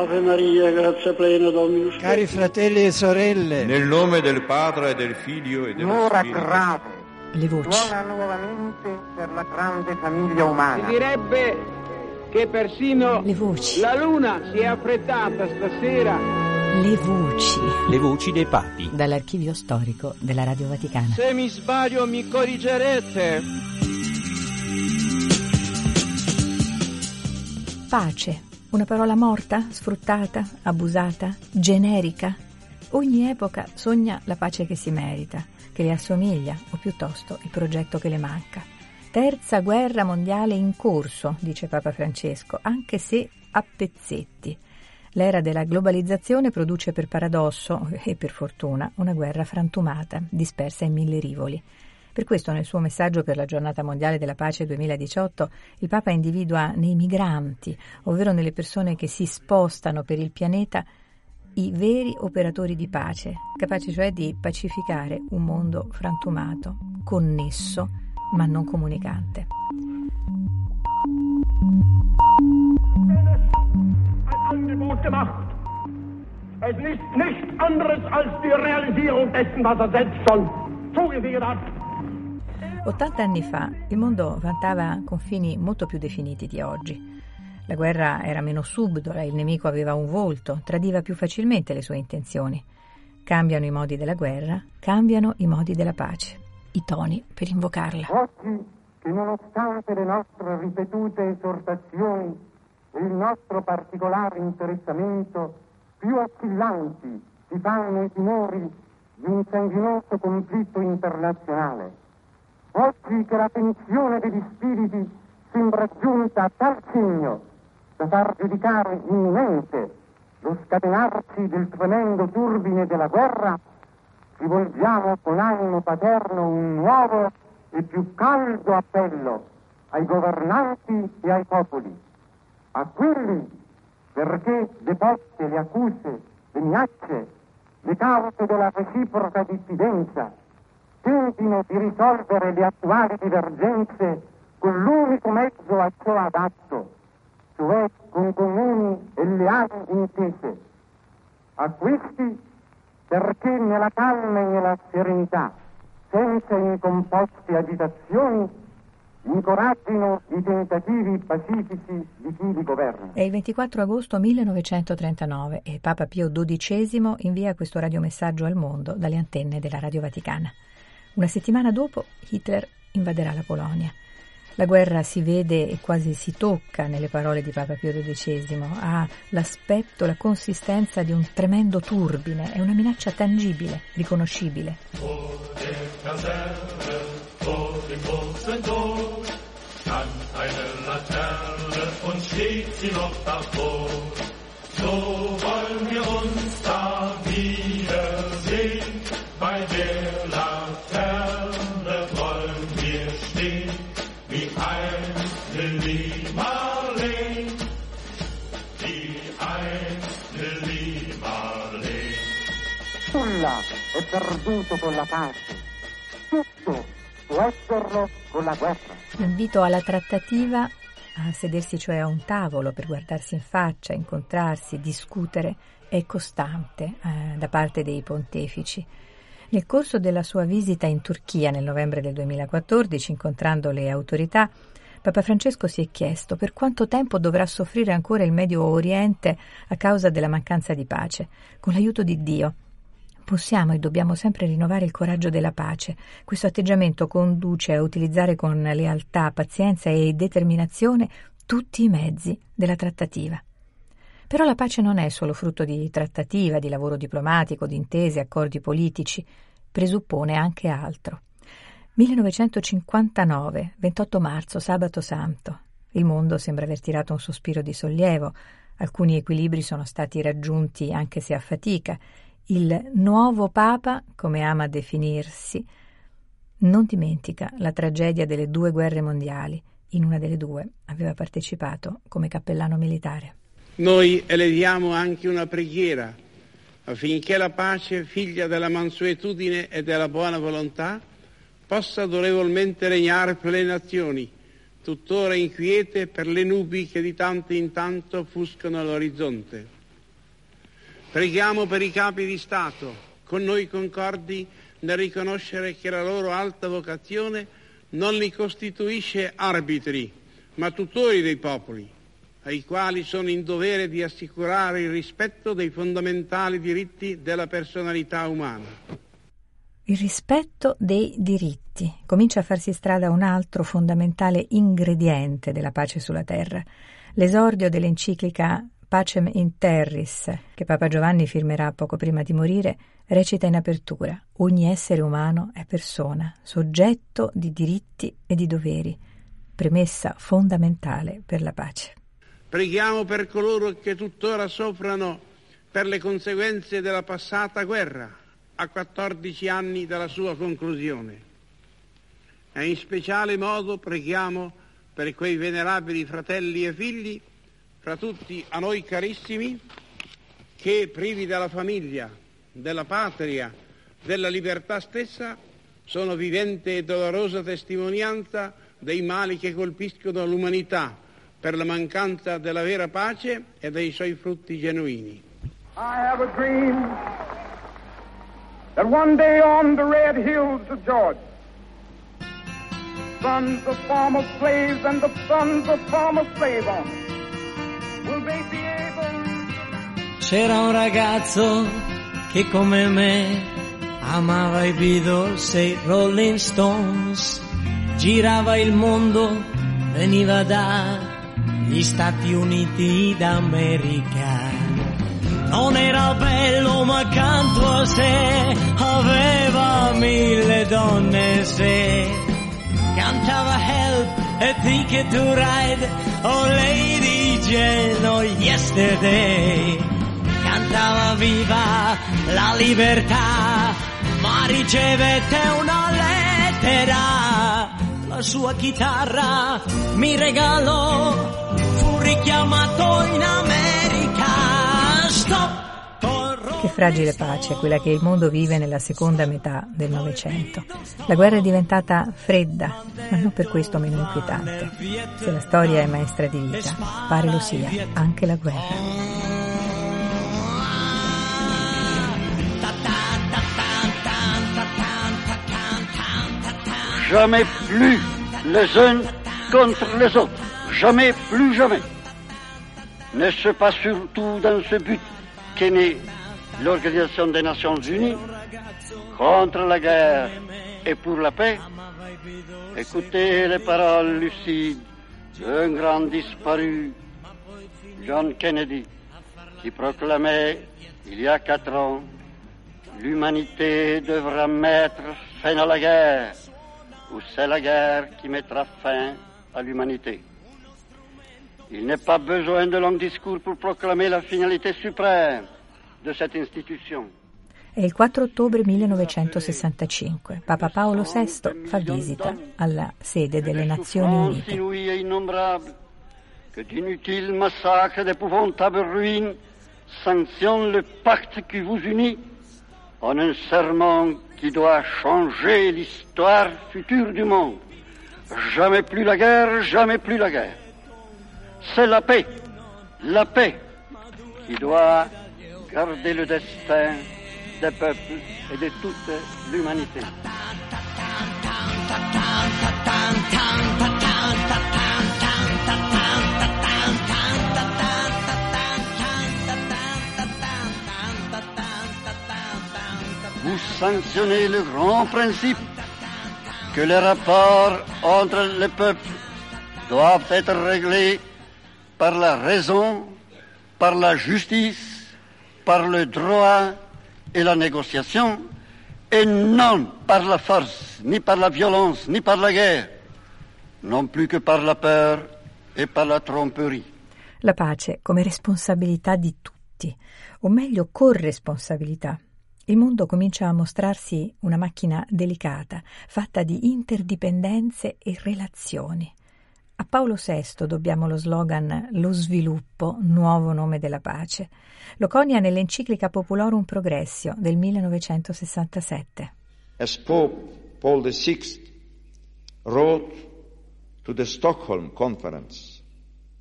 Ave Maria, grazia plena, Dominus Cari fratelli e sorelle, Nel nome del Padre e del Figlio e dello L'ora Spirito. grave Le voci. suona nuovamente per la grande famiglia umana. Si direbbe che persino Le voci. la luna si è affrettata stasera. Le voci. Le voci dei papi. Dall'archivio storico della Radio Vaticana. Se mi sbaglio mi corrigerete. Pace. Una parola morta, sfruttata, abusata, generica. Ogni epoca sogna la pace che si merita, che le assomiglia, o piuttosto il progetto che le manca. Terza guerra mondiale in corso, dice Papa Francesco, anche se a pezzetti. L'era della globalizzazione produce per paradosso e per fortuna una guerra frantumata, dispersa in mille rivoli. Per questo nel suo messaggio per la giornata mondiale della pace 2018 il Papa individua nei migranti, ovvero nelle persone che si spostano per il pianeta, i veri operatori di pace, capaci cioè di pacificare un mondo frantumato, connesso ma non comunicante. Angebot gemacht. Es ist nichts anderes als die Realisierung dessen, was er selbst schon zugesichert hat. 80 anni fa il mondo vantava confini molto più definiti di oggi. La guerra era meno subdola, il nemico aveva un volto, tradiva più facilmente le sue intenzioni. Cambiano i modi della guerra, cambiano i modi della pace, i toni per invocarla. Oggi, che nonostante le nostre ripetute esortazioni e il nostro particolare interessamento, più oscillanti si fanno i timori di un sanguinoso conflitto internazionale. Oggi che la tensione degli spiriti sembra giunta a tal segno da far giudicare imminente lo scatenarsi del tremendo turbine della guerra, rivolgiamo con animo paterno un nuovo e più caldo appello ai governanti e ai popoli, a quelli perché deposte le accuse, le minacce, le cause della reciproca diffidenza, tentino di risolvere le attuali divergenze con l'unico mezzo a ciò adatto, cioè con comuni e leali intese. A questi perché nella calma e nella serenità, senza incomposte agitazioni, incoraggino i tentativi pacifici di chi li governa. È il 24 agosto 1939 e Papa Pio XII invia questo radiomessaggio al mondo dalle antenne della Radio Vaticana. Una settimana dopo Hitler invaderà la Polonia. La guerra si vede e quasi si tocca nelle parole di Papa Pio XII, ha l'aspetto, la consistenza di un tremendo turbine, è una minaccia tangibile, riconoscibile. Der è perduto con la pace, tutto può esserlo con la guerra. L'invito alla trattativa, a sedersi cioè a un tavolo per guardarsi in faccia, incontrarsi, discutere, è costante eh, da parte dei pontefici. Nel corso della sua visita in Turchia nel novembre del 2014, incontrando le autorità, Papa Francesco si è chiesto per quanto tempo dovrà soffrire ancora il Medio Oriente a causa della mancanza di pace. Con l'aiuto di Dio possiamo e dobbiamo sempre rinnovare il coraggio della pace. Questo atteggiamento conduce a utilizzare con lealtà, pazienza e determinazione tutti i mezzi della trattativa. Però la pace non è solo frutto di trattativa, di lavoro diplomatico, di intese, accordi politici, presuppone anche altro. 1959, 28 marzo, sabato santo. Il mondo sembra aver tirato un sospiro di sollievo, alcuni equilibri sono stati raggiunti anche se a fatica. Il nuovo Papa, come ama definirsi, non dimentica la tragedia delle due guerre mondiali. In una delle due aveva partecipato come cappellano militare. Noi eleviamo anche una preghiera affinché la pace, figlia della mansuetudine e della buona volontà, possa durevolmente regnare per le nazioni, tuttora inquiete per le nubi che di tanto in tanto offuscano l'orizzonte. Preghiamo per i capi di Stato, con noi concordi nel riconoscere che la loro alta vocazione non li costituisce arbitri, ma tutori dei popoli, ai quali sono in dovere di assicurare il rispetto dei fondamentali diritti della personalità umana. Il rispetto dei diritti comincia a farsi strada un altro fondamentale ingrediente della pace sulla terra. L'esordio dell'enciclica Pacem in Terris, che Papa Giovanni firmerà poco prima di morire, recita in apertura: Ogni essere umano è persona, soggetto di diritti e di doveri, premessa fondamentale per la pace. Preghiamo per coloro che tuttora soffrono per le conseguenze della passata guerra a 14 anni dalla sua conclusione. E in speciale modo preghiamo per quei venerabili fratelli e figli, fra tutti a noi carissimi, che privi della famiglia, della patria, della libertà stessa, sono vivente e dolorosa testimonianza dei mali che colpiscono l'umanità per la mancanza della vera pace e dei suoi frutti genuini. I have a dream that one day on the red hills of Georgia, sons of former slaves and the sons of former slave owners C'era un ragazzo che come me amava i Beatles e i Rolling Stones, girava il mondo, veniva dagli Stati Uniti d'America. Non era bello ma accanto a sé aveva mille donne se cantava help e ticket to ride oh lady Jane oh yesterday. Cantava viva la libertà ma ricevette una lettera. La sua chitarra mi regalò fu richiamato in America che fragile pace quella che il mondo vive nella seconda metà del Novecento. La guerra è diventata fredda, ma non per questo meno inquietante. Se la storia è maestra di vita, pare lo sia anche la guerra. Jamais plus les uns contre les autres. Jamais plus jamais. N'est-ce pas surtout dans ce but qu'est née l'Organisation des Nations Unies contre la guerre et pour la paix. Écoutez les paroles lucides d'un grand disparu, John Kennedy, qui proclamait il y a quatre ans l'humanité devra mettre fin à la guerre, ou c'est la guerre qui mettra fin à l'humanité. Il n'est pas besoin de longs discours pour proclamer la finalité suprême de cette institution. È il 4 ottobre 1965. Papa Paolo VI fa visita alla sede delle Nazioni Unite. Que d'inutiles massacres, d'épouvantables ruines sanctionnent le pacte qui vous unit en un serment qui doit changer l'histoire future du monde. Jamais plus la guerre, jamais plus la guerre. C'est la paix, la paix qui doit garder le destin des peuples et de toute l'humanité. Vous sanctionnez le grand principe que les rapports entre les peuples doivent être réglés par la raison, par la justice, par le droit et la négociation, et non par la force, ni par la violence, ni par la guerre, non plus que par la peur et par la tromperie. La pace come responsabilità di tutti, o meglio corresponsabilità. Il mondo comincia a mostrarsi una macchina delicata, fatta di interdipendenze e relazioni. A Paolo VI dobbiamo lo slogan Lo sviluppo, nuovo nome della pace. Lo conia nell'enciclica Popolorum Progressio del 1967. As Pope Paul VI wrote to the Stockholm Conference,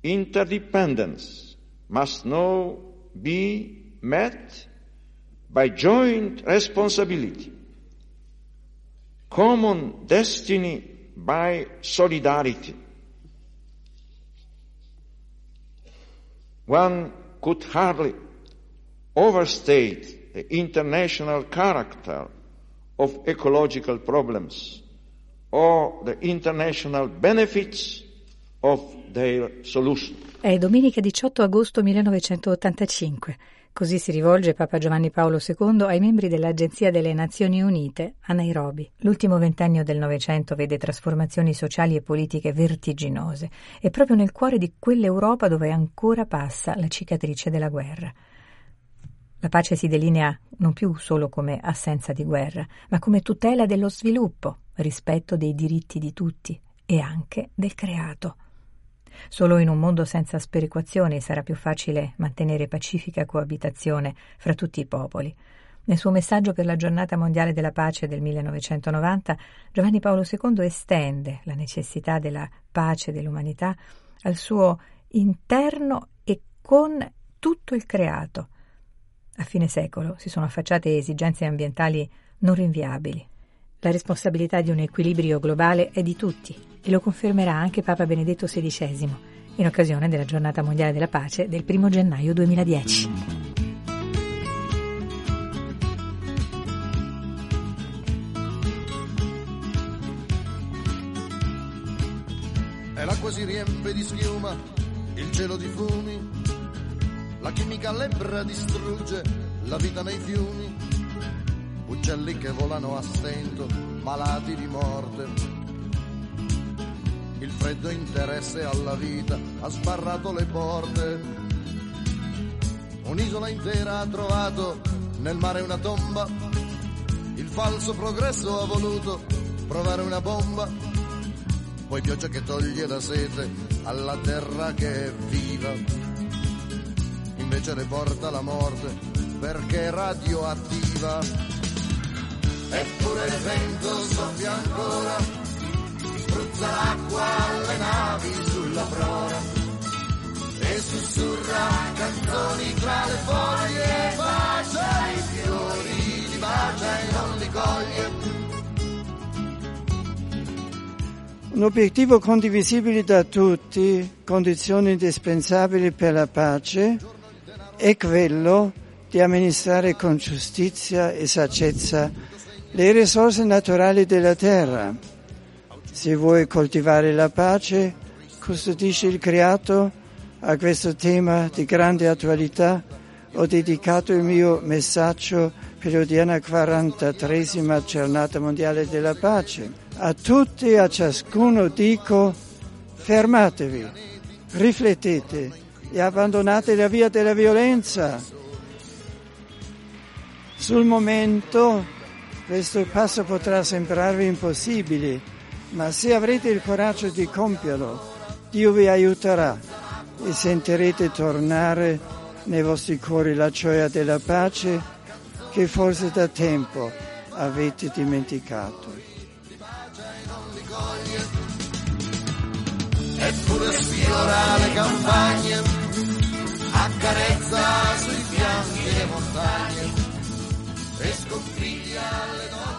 interdependence must now be met by joint responsibility, common destiny by solidarity. One could hardly overstate the international character of ecological problems or the international benefits of their solution. È domenica 18 agosto 1985. Così si rivolge Papa Giovanni Paolo II ai membri dell'Agenzia delle Nazioni Unite a Nairobi. L'ultimo ventennio del Novecento vede trasformazioni sociali e politiche vertiginose e proprio nel cuore di quell'Europa dove ancora passa la cicatrice della guerra. La pace si delinea non più solo come assenza di guerra, ma come tutela dello sviluppo, rispetto dei diritti di tutti e anche del creato. Solo in un mondo senza sperequazioni sarà più facile mantenere pacifica coabitazione fra tutti i popoli. Nel suo messaggio per la giornata mondiale della pace del 1990, Giovanni Paolo II estende la necessità della pace dell'umanità al suo interno e con tutto il creato. A fine secolo si sono affacciate esigenze ambientali non rinviabili. La responsabilità di un equilibrio globale è di tutti e lo confermerà anche Papa Benedetto XVI in occasione della Giornata Mondiale della Pace del 1 gennaio 2010. E l'acqua si riempie di schiuma, il cielo di fumi, la chimica lebbra distrugge la vita nei fiumi uccelli che volano a stento, malati di morte. Il freddo interesse alla vita ha sbarrato le porte. Un'isola intera ha trovato nel mare una tomba. Il falso progresso ha voluto provare una bomba. Poi pioggia che toglie la sete alla terra che è viva. Invece le porta la morte perché è radioattiva eppure il vento soffia ancora, spruzza l'acqua alle navi sulla prora e sussurra canzoni tra le foglie, bacia i fiori, li bacia e non li coglie. Un obiettivo condivisibile da tutti, condizione indispensabile per la pace, è quello di amministrare con giustizia e saggezza le risorse naturali della terra. Se vuoi coltivare la pace, custodisci il creato, a questo tema di grande attualità ho dedicato il mio messaggio per l'odierna 43 giornata mondiale della pace. A tutti e a ciascuno dico fermatevi, riflettete e abbandonate la via della violenza. Sul momento questo passo potrà sembrarvi impossibile, ma se avrete il coraggio di compierlo, Dio vi aiuterà e sentirete tornare nei vostri cuori la gioia della pace che forse da tempo avete dimenticato. Eppure sfiora le campagne, accarezza sui fianchi le montagne e sconfiglia le donne.